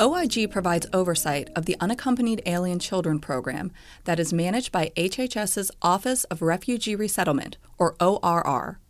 OIG provides oversight of the Unaccompanied Alien Children program that is managed by HHS's Office of Refugee Resettlement, or ORR.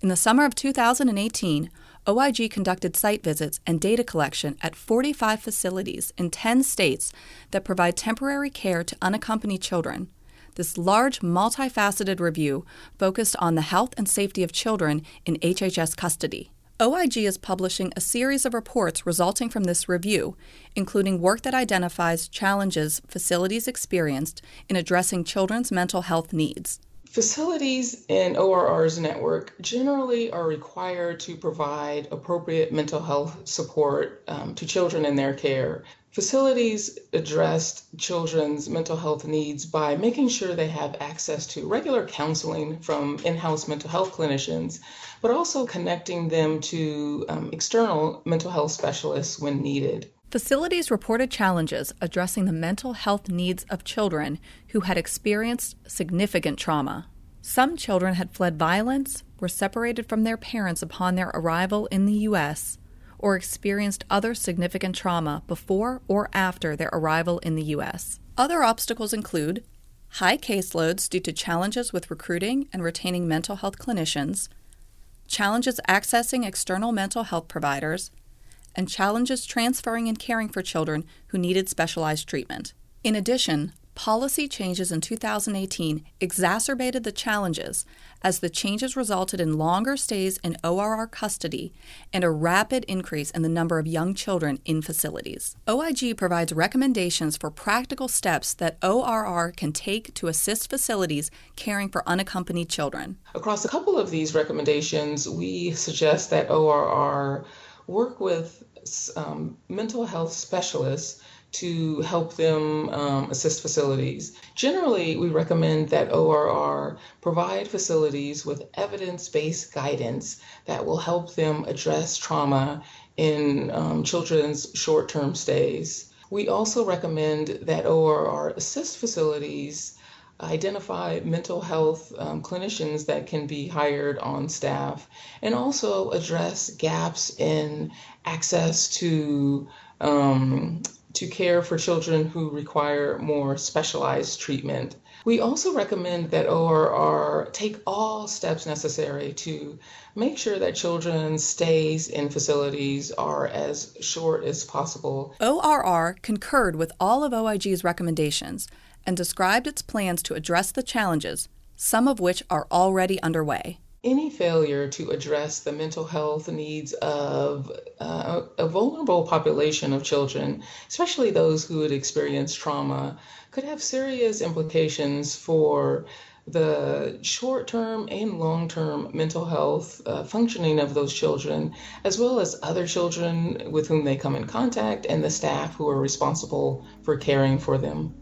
In the summer of 2018, OIG conducted site visits and data collection at 45 facilities in 10 states that provide temporary care to unaccompanied children. This large, multifaceted review focused on the health and safety of children in HHS custody. OIG is publishing a series of reports resulting from this review, including work that identifies challenges facilities experienced in addressing children's mental health needs. Facilities in ORR's network generally are required to provide appropriate mental health support um, to children in their care. Facilities addressed children's mental health needs by making sure they have access to regular counseling from in house mental health clinicians, but also connecting them to um, external mental health specialists when needed. Facilities reported challenges addressing the mental health needs of children who had experienced significant trauma. Some children had fled violence, were separated from their parents upon their arrival in the U.S., or experienced other significant trauma before or after their arrival in the U.S. Other obstacles include high caseloads due to challenges with recruiting and retaining mental health clinicians, challenges accessing external mental health providers, and challenges transferring and caring for children who needed specialized treatment. In addition, policy changes in 2018 exacerbated the challenges as the changes resulted in longer stays in ORR custody and a rapid increase in the number of young children in facilities. OIG provides recommendations for practical steps that ORR can take to assist facilities caring for unaccompanied children. Across a couple of these recommendations, we suggest that ORR work with um, mental health specialists to help them um, assist facilities. Generally, we recommend that ORR provide facilities with evidence based guidance that will help them address trauma in um, children's short term stays. We also recommend that ORR assist facilities identify mental health um, clinicians that can be hired on staff and also address gaps in access to um, to care for children who require more specialized treatment. We also recommend that ORR take all steps necessary to make sure that children's stays in facilities are as short as possible. ORR concurred with all of OIG's recommendations and described its plans to address the challenges, some of which are already underway any failure to address the mental health needs of uh, a vulnerable population of children, especially those who had experienced trauma, could have serious implications for the short term and long term mental health uh, functioning of those children, as well as other children with whom they come in contact and the staff who are responsible for caring for them.